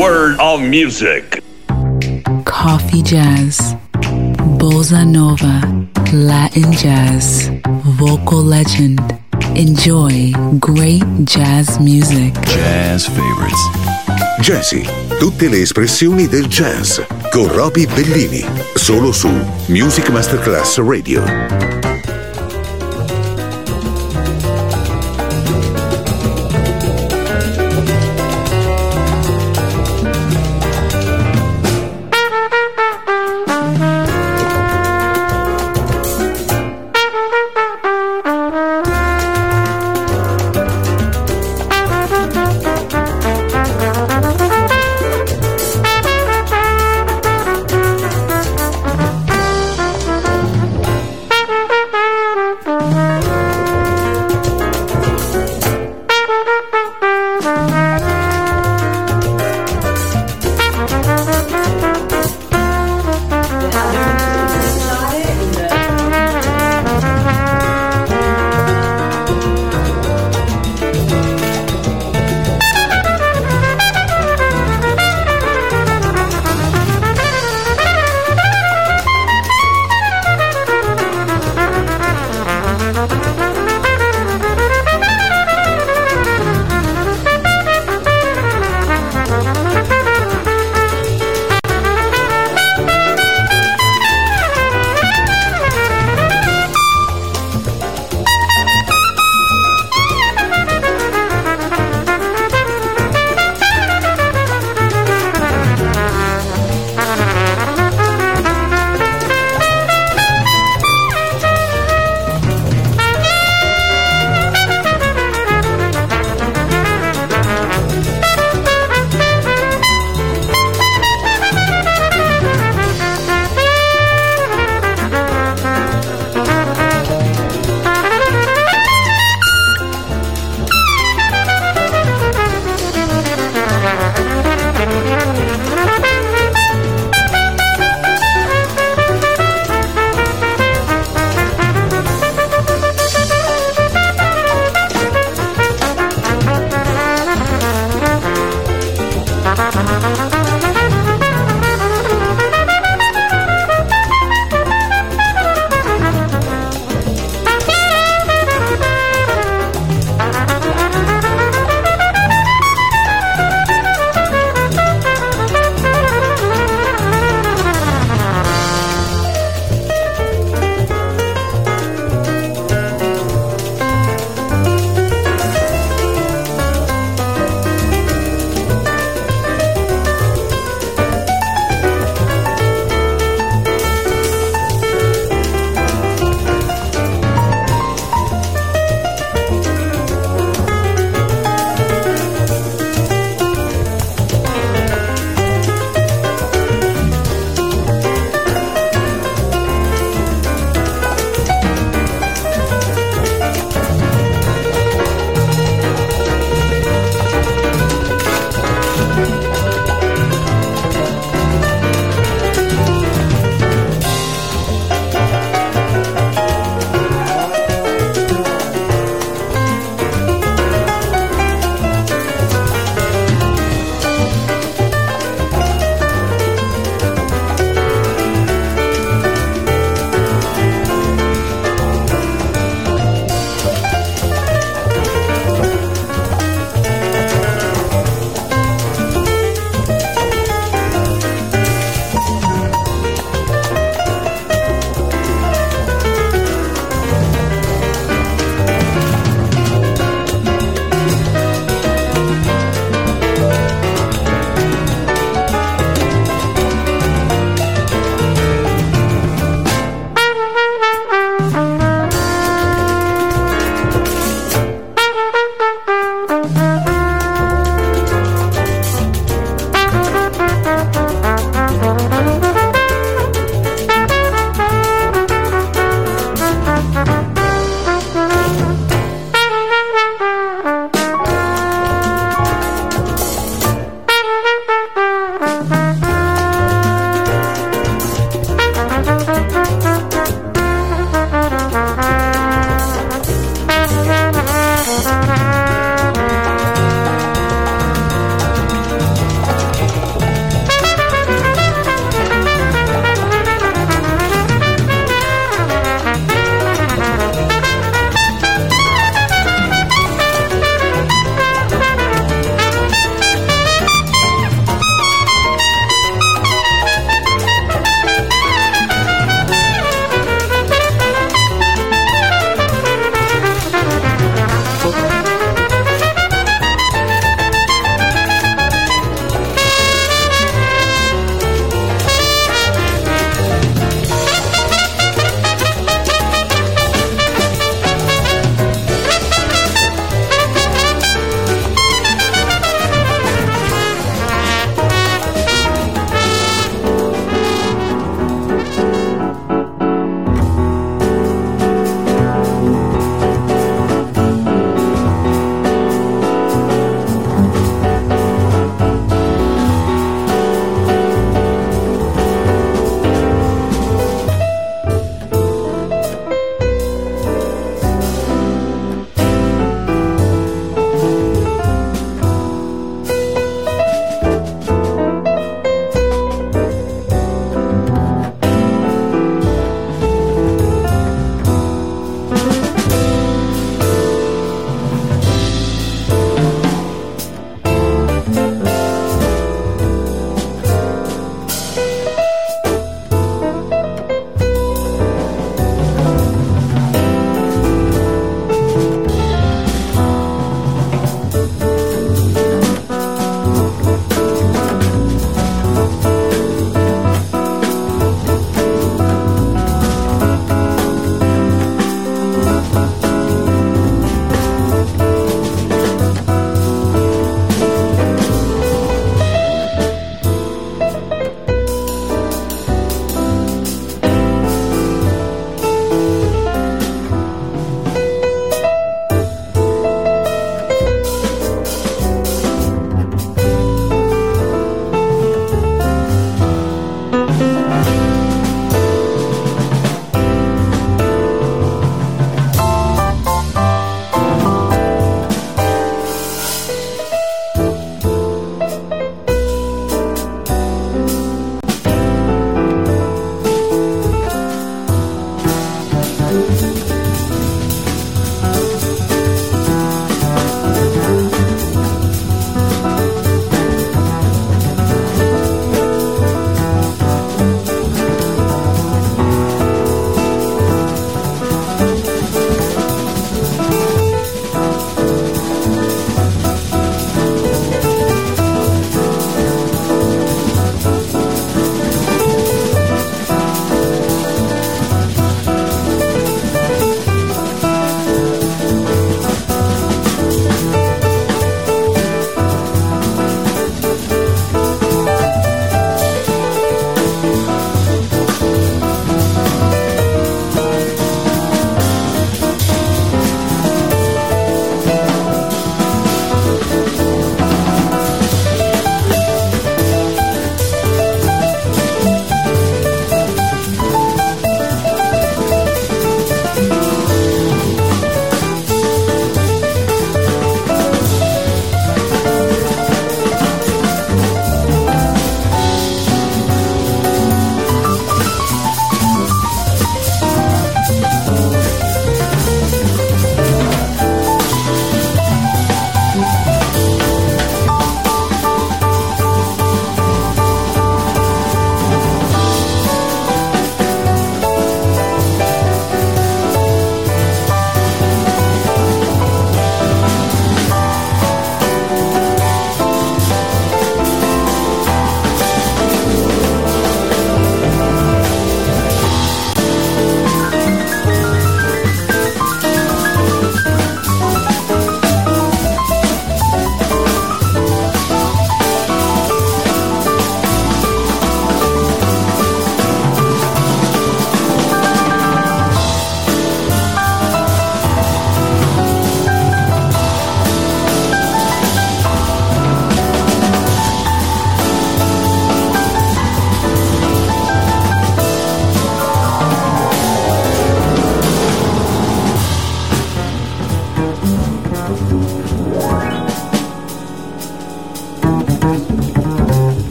world of music. Coffee jazz, bossa nova, Latin jazz, vocal legend. Enjoy great jazz music. Jazz favorites. Jazzy, tutte le espressioni del jazz con Roby Bellini, solo su Music Masterclass Radio.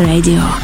Radio.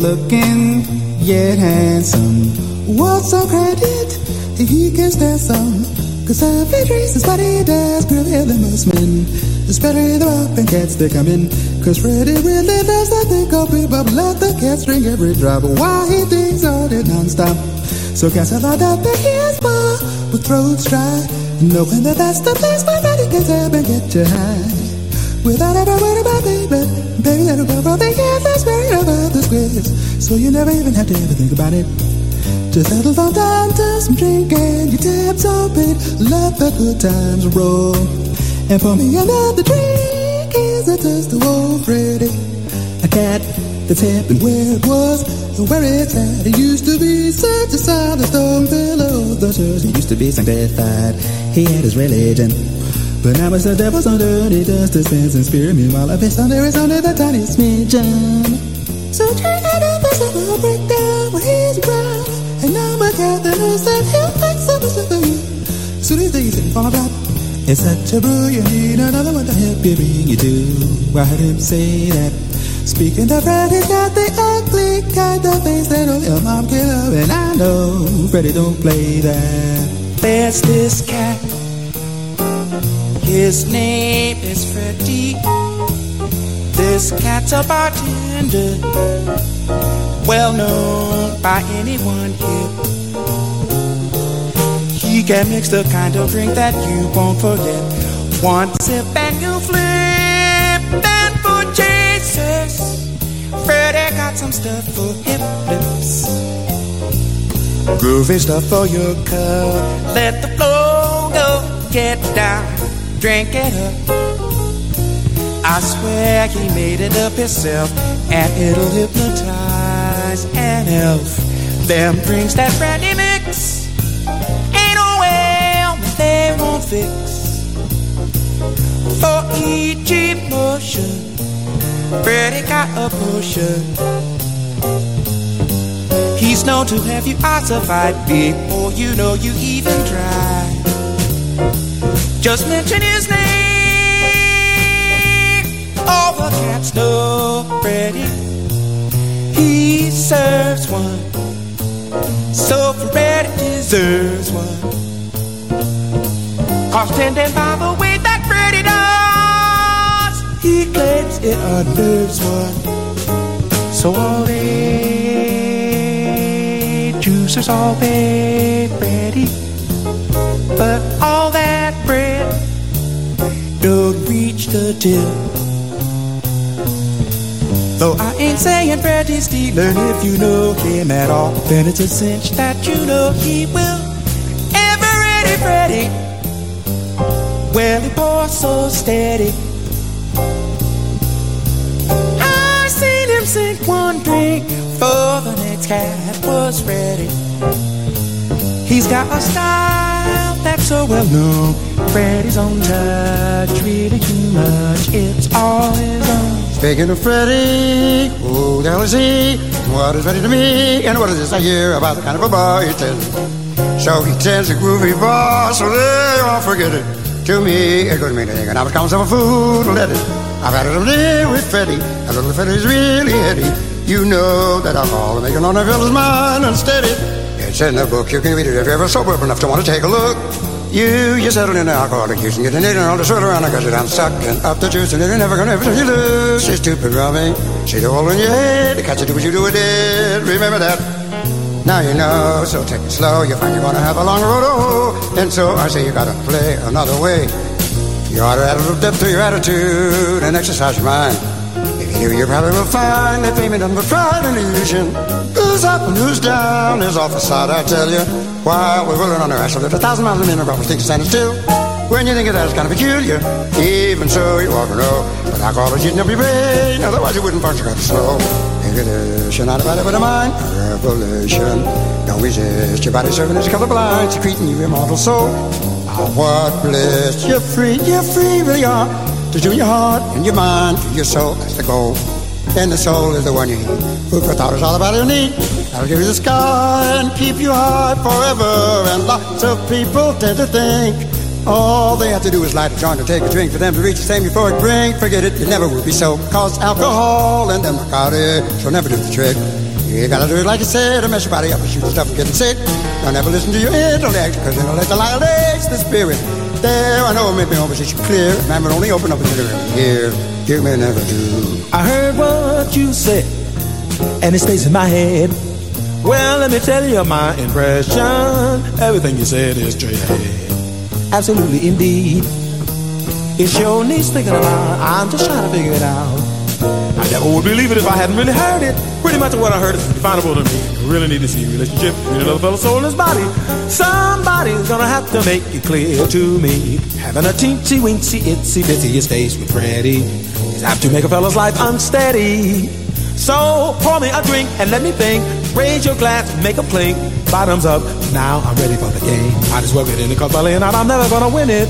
Looking, yet handsome. What's so credit? He can stand some. Cause every trace is what he does, really most men. Especially the and cats that come in. Cause Freddy really loves that thing called people. Let the cats drink every drop while he thinks all it non-stop. So cats are lined up in his bar with throats dry. Knowing that that's the place where Freddy gets up and get you high. Without ever worrying about baby, baby little girl, they of. So you never even have to ever think about it. Just settle down to some drinking, your tabs open, let the good times roll. And for me another drink is a toast to old Freddy. A cat that's happy where it was and where it's at. It used to be such a solid stone pillow. The church he used to be sanctified. He had his religion. But now it's the devil's on dirty dust dispense and spirit. while I it's under, it's under the tiniest smidgen. So turn it up as a breakdown when he's around. And now my captain knows that he'll make so much of you. So these days in fall about. It's such a brew, you need another one to help you bring you to. I heard him say that. Speaking of Fred, he's got the ugly kind of face that only a mom can love. And I know Freddy don't play that. There's this cat. His name is Freddy. This cat's a bartender well known by anyone here. He can mix the kind of drink that you won't forget. One sip and you flip, and for chasers, Freddy got some stuff for hip lips. Groovy stuff for your cup. Let the flow go, get down, drink it up. I swear he made it up himself, and it'll hypnotize an elf. Them drinks that brandy mix ain't no well that they won't fix. For each emotion, Freddy got a potion. He's known to have you ossified before you know you even try. Just mention his name all the cats know Freddy. He serves one, so Freddy deserves one. Cause tending by the way that Freddy does, he claims it unnerves one. So all day juicers all day Freddy, but all that bread don't reach the tip. Though I ain't saying Freddy's stealing, if you know him at all, then it's a cinch that you know he will. Ever ready, Freddy? Well, he pours so steady. I seen him sink one drink for the next cat was ready. He's got a style that's so well known. Freddy's own touch, really too much. It's all his own. Speaking of Freddy, the hell is he? What is Freddy to me? And what is this I hear about the kind of a boy he tells? So he tells a groovy boss, so they all forget it. To me, it couldn't mean anything, and I was calling myself a fool let it. I've had a little deal with Freddy, and little Freddy's really heady. You know that alcohol will make an on a fella's mind unsteady. It's in the book. You can read it if you're ever sober enough to want to take a look. You, you settle in alcoholic use and get an idiot all the sort around because you're down sucking up the juice and you're never gonna ever you lose. She's stupid, Robbie. She the hole in your head. To catch you do what you do with it. Remember that. Now you know, so take it slow. You find you're gonna have a long road hoe. And so I say you gotta play another way. You ought to add a little depth to your attitude and exercise your mind. If you probably will find that ain't nothing but pride and illusion. Who's up and who's down is off the side, I tell you. While we're rolling on ass, live a thousand miles a minute, probably think standing still. When you think of that, it's kind of peculiar. Even so, you ought to know. But alcohol is eating up your brain, otherwise you wouldn't function of slow. Inhibition, not a body but a mind. Revolution. Don't resist. Your body serving as a colorblind, secreting your immortal soul. Ah, what bliss. You're free, you're free, really are. To do your heart and your mind, to your soul, that's the goal. And the soul is the one you need. Food for thought is all about your need. That'll give you the sky and keep you high forever. And lots of people tend to think all they have to do is light a joint or take a drink for them to reach the same euphoric brink. Forget it, it never will be so. Cause alcohol and them narcotics will never do the trick. You gotta do it like you said, or mess your body up and shoot stuff and getting sick. Don't ever listen to your intellect, cause light lace the spirit. There, I know it made me opposition clear. Man would only open up a little here. You may never do. I heard what you said, and it stays in my head. Well, let me tell you my impression. Everything you said is true. Absolutely, indeed. It sure needs thinking about. I'm just trying to figure it out. I never would believe it if I hadn't really heard it. Pretty much what I heard is definable to me. Really need to see relationship between another fellow's soul in his body. Somebody's gonna have to make it clear to me. Having a teensy weensy itsy bitsy face with Freddy is apt to make a fella's life unsteady. So pour me a drink and let me think. Raise your glass, make a plink. Bottoms up, now I'm ready for the game. Might as well get in it cause by laying out I'm never gonna win it.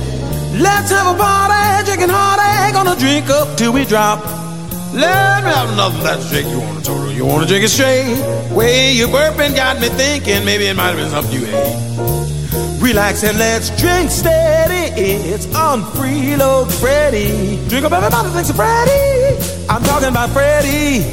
Let's have a party, drinking hard, gonna drink up till we drop. Let me have another that's drink. You want a total, you want to drink it straight. Way you burping got me thinking maybe it might have been something you ate. Relax and let's drink steady. It's on freeload Freddy. Drink up everybody thinks of Freddy. I'm talking about Freddy.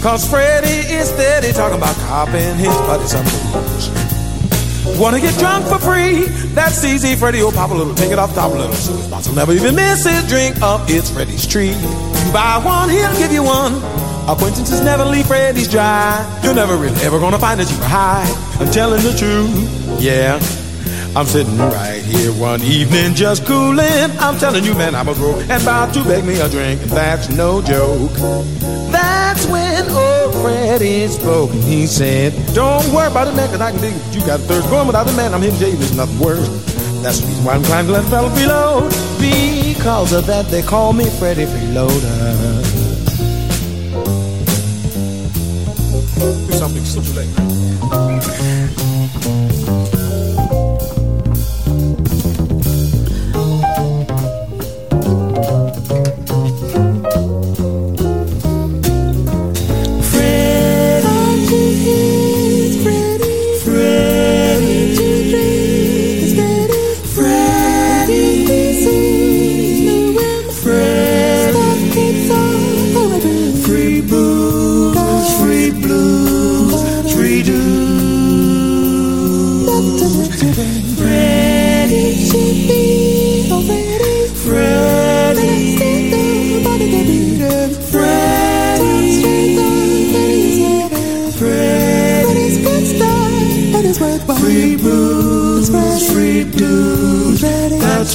Cause Freddy is steady talking about copping his buddy some booze. Wanna get drunk for free? That's easy. Freddy will pop a little, take it off top a little. So his boss will never even miss his drink up. It's Freddy's treat. Buy one, he'll give you one. Acquaintances never leave Freddy's dry. You're never really ever gonna find that you were high. I'm telling the truth, yeah. I'm sitting right here one evening just cooling. I'm telling you, man, I'm a broke and about to beg me a drink, that's no joke. That's when old Freddy spoke, and he said, Don't worry about it, man, cause I can dig it. You got a third going without a man. I'm to tell there's nothing worse. That's the reason why I'm let the fella freeload. Because of that, they call me Freddy Freeloader. Do something super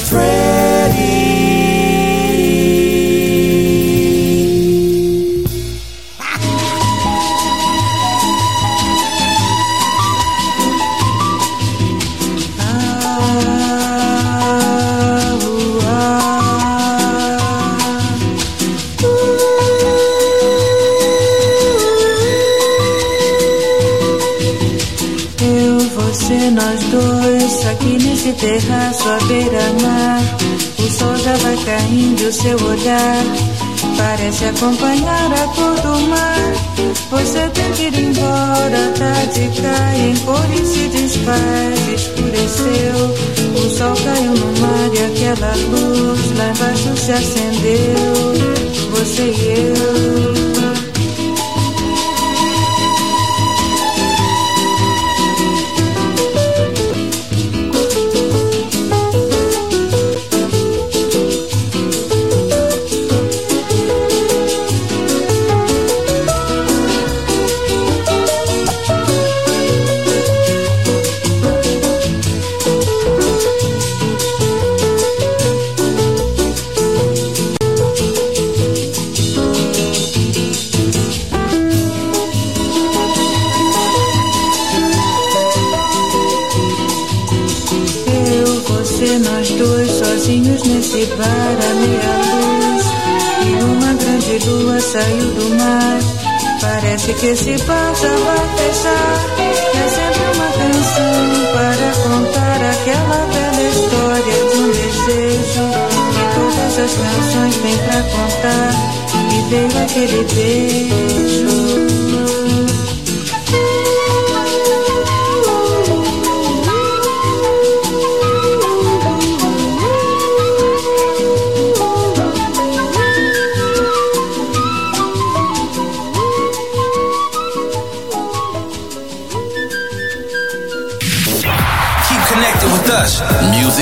Freddy. Eu, você, Nós dois aqui nesse terraço à beira Caindo, seu olhar parece acompanhar a cor do mar. Você tem que ir embora, tarde cai em cor e desfaz, escureceu. O sol caiu no mar e aquela luz lá embaixo se acendeu. Você e eu. Esse bar já vai fechar. É sempre uma canção para contar aquela bela história de um desejo. Que todas as canções têm pra contar. E veio aquele beijo.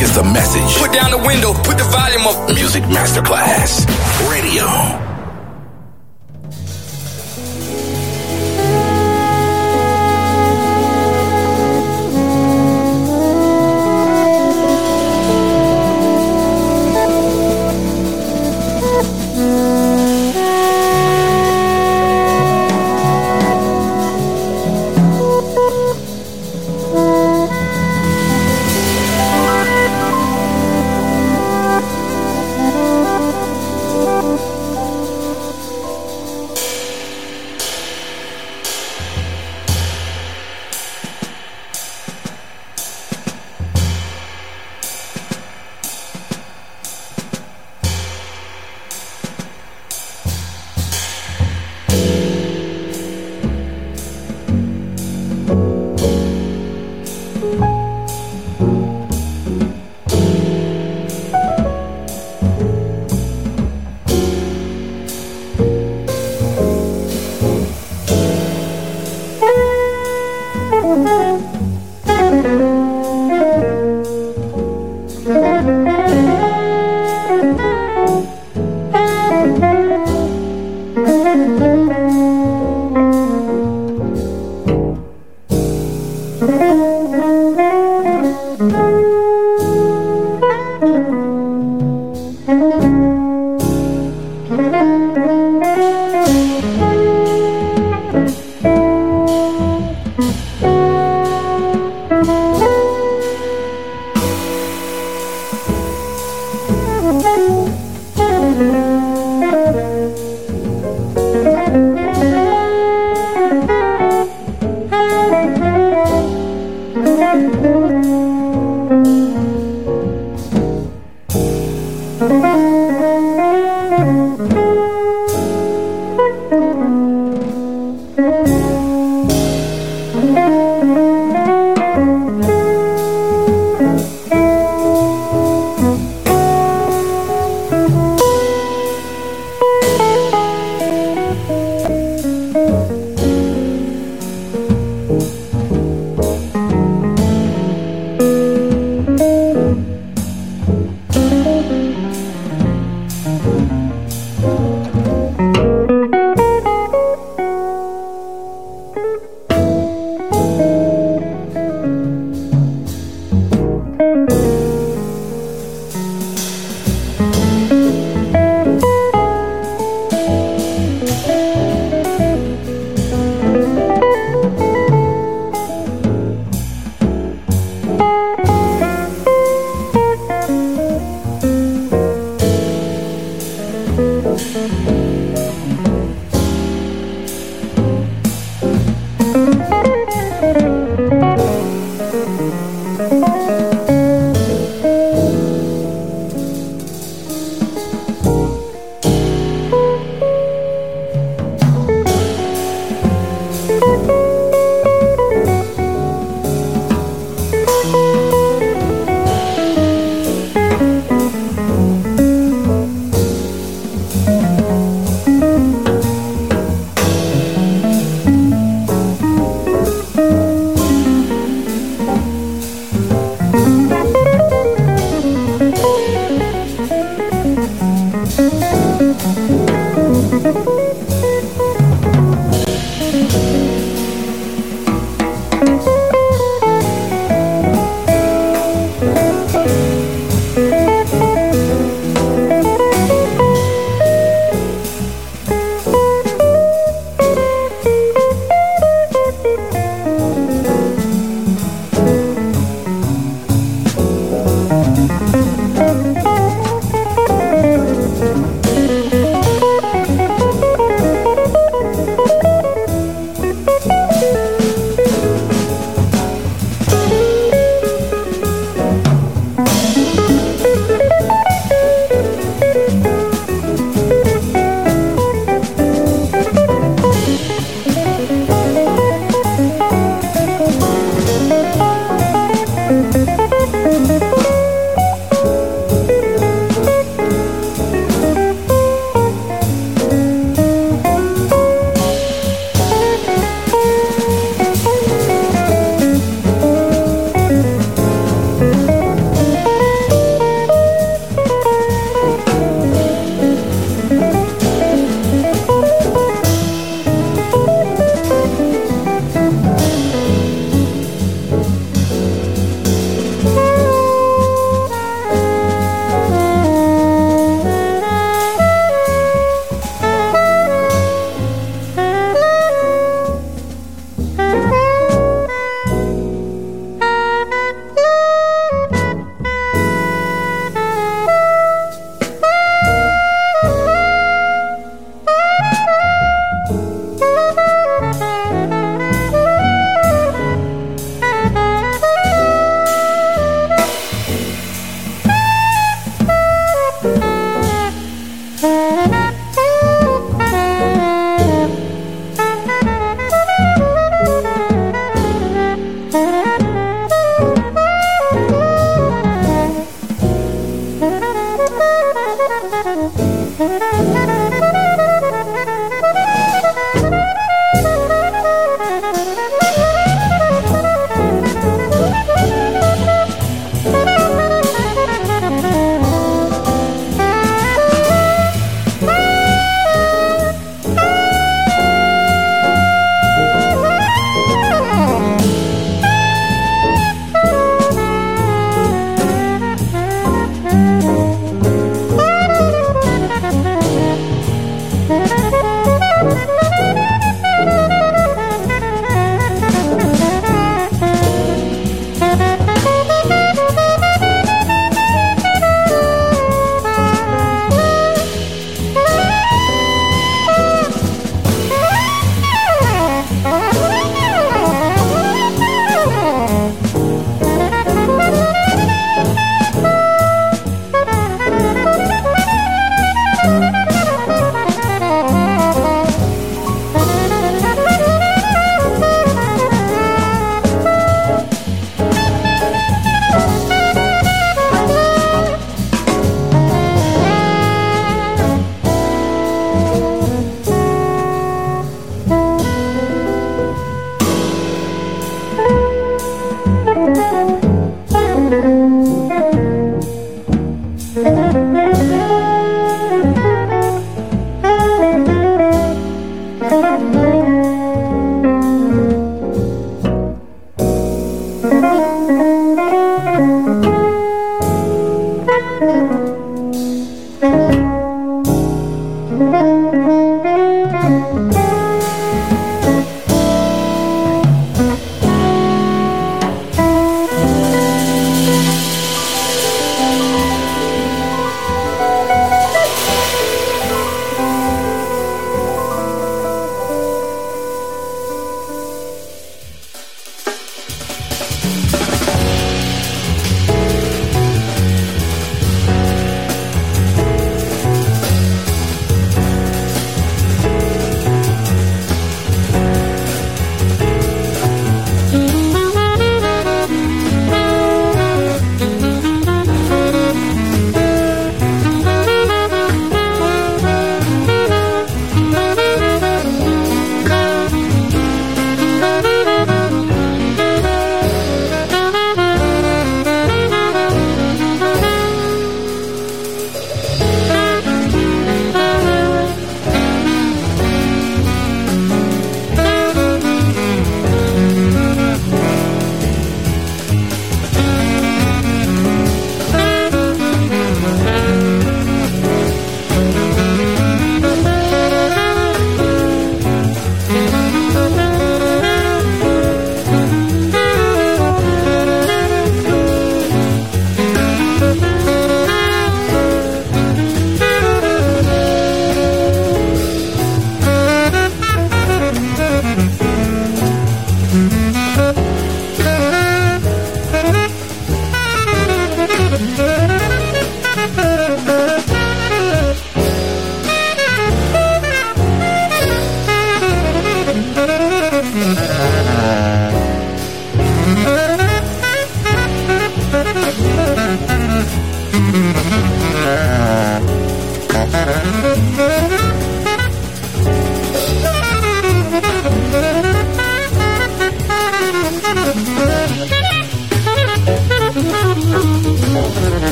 Is the message. Put down the window, put the volume up. Music Masterclass Radio.